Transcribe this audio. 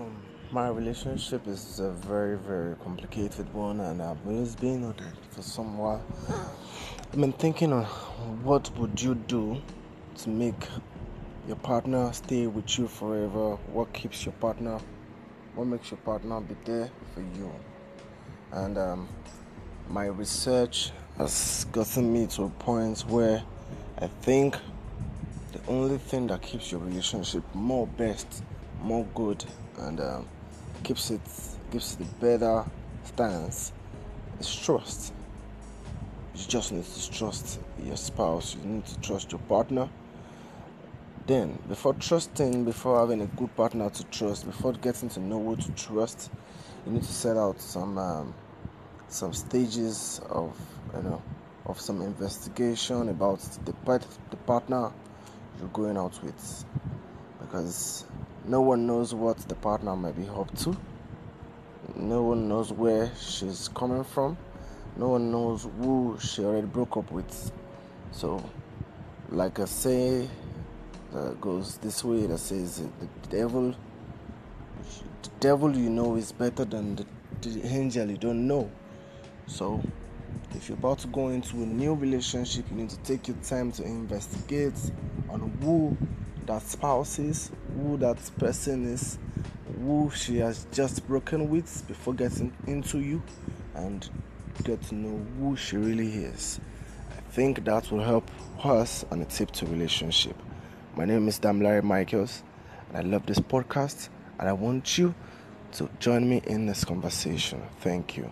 Um, my relationship is a very, very complicated one, and I've always been on it for some while. I've been thinking on what would you do to make your partner stay with you forever? What keeps your partner? What makes your partner be there for you? And um, my research has gotten me to a point where I think the only thing that keeps your relationship more best, more good, and um, keeps it gives it a better stance is trust. You just need to trust your spouse. You need to trust your partner. Then, before trusting, before having a good partner to trust, before getting to know who to trust, you need to set out some um, some stages of you know of some investigation about the part the partner you're going out with because no one knows what the partner might be up to. No one knows where she's coming from. No one knows who she already broke up with. So like i say that goes this way that says the devil the devil you know is better than the, the angel you don't know. So if you're about to go into a new relationship you need to take your time to investigate on who that spouse is who that person is who she has just broken with before getting into you and get to know who she really is i think that will help us on a tip to relationship my name is Damlari Michaels, and I love this podcast, and I want you to join me in this conversation. Thank you.